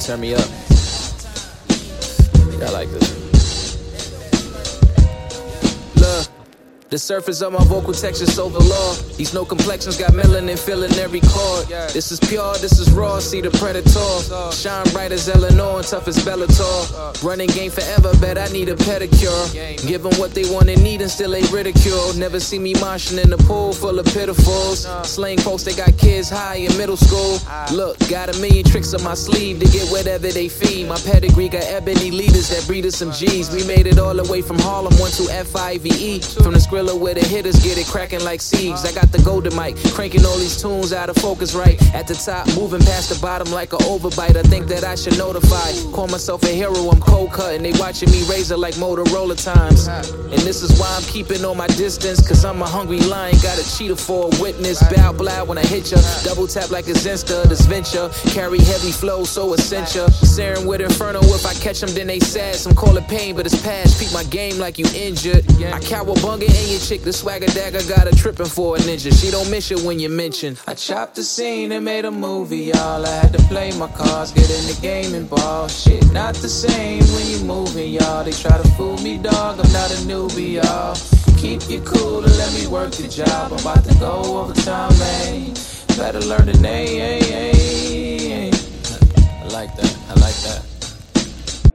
turn me up. I like this. The surface of my vocal texture so velour. These no complexions got melanin filling every chord. This is pure, this is raw. See the predator. Shine bright as Eleanor and tough as Bellator. Running game forever, bet I need a pedicure. Give them what they want and need and still ain't ridicule. Never see me moshing in the pool full of pitifuls. Slang folks, they got kids high in middle school. Look, got a million tricks up my sleeve to get whatever they feed. My pedigree got ebony leaders that breed us some G's. We made it all the way from Harlem, one to F-I-V-E. From the Skrilla where the hitters get it cracking like seeds. I got the golden mic, cranking all these tunes out of focus right at the top, moving past the bottom like an overbite. I think that I should notify. Call myself a hero, I'm cold cutting. They watching me razor like Motorola times. And this is why I'm keeping on my distance, cause I'm a hungry lion. Got a cheetah for a witness. Bow blow when I hit ya. Double tap like a Zensta, this venture. Carry heavy flow, so essential. Sarin with Inferno, if I catch them, then they sad. Some call it pain, but it's past. Peep my game like you injured. I cowabunga in your chick, the swagger dagger got her tripping for a ninja. She don't miss you when you mention. I chopped the scene and made a movie, y'all. I had to play my cards, get in the game and ball. Shit, not the same when you moving, y'all. They try to fool me, dog. I'm not a newbie, y'all. Keep you cool and let me work the job. I'm about to go overtime, man. Better learn the name.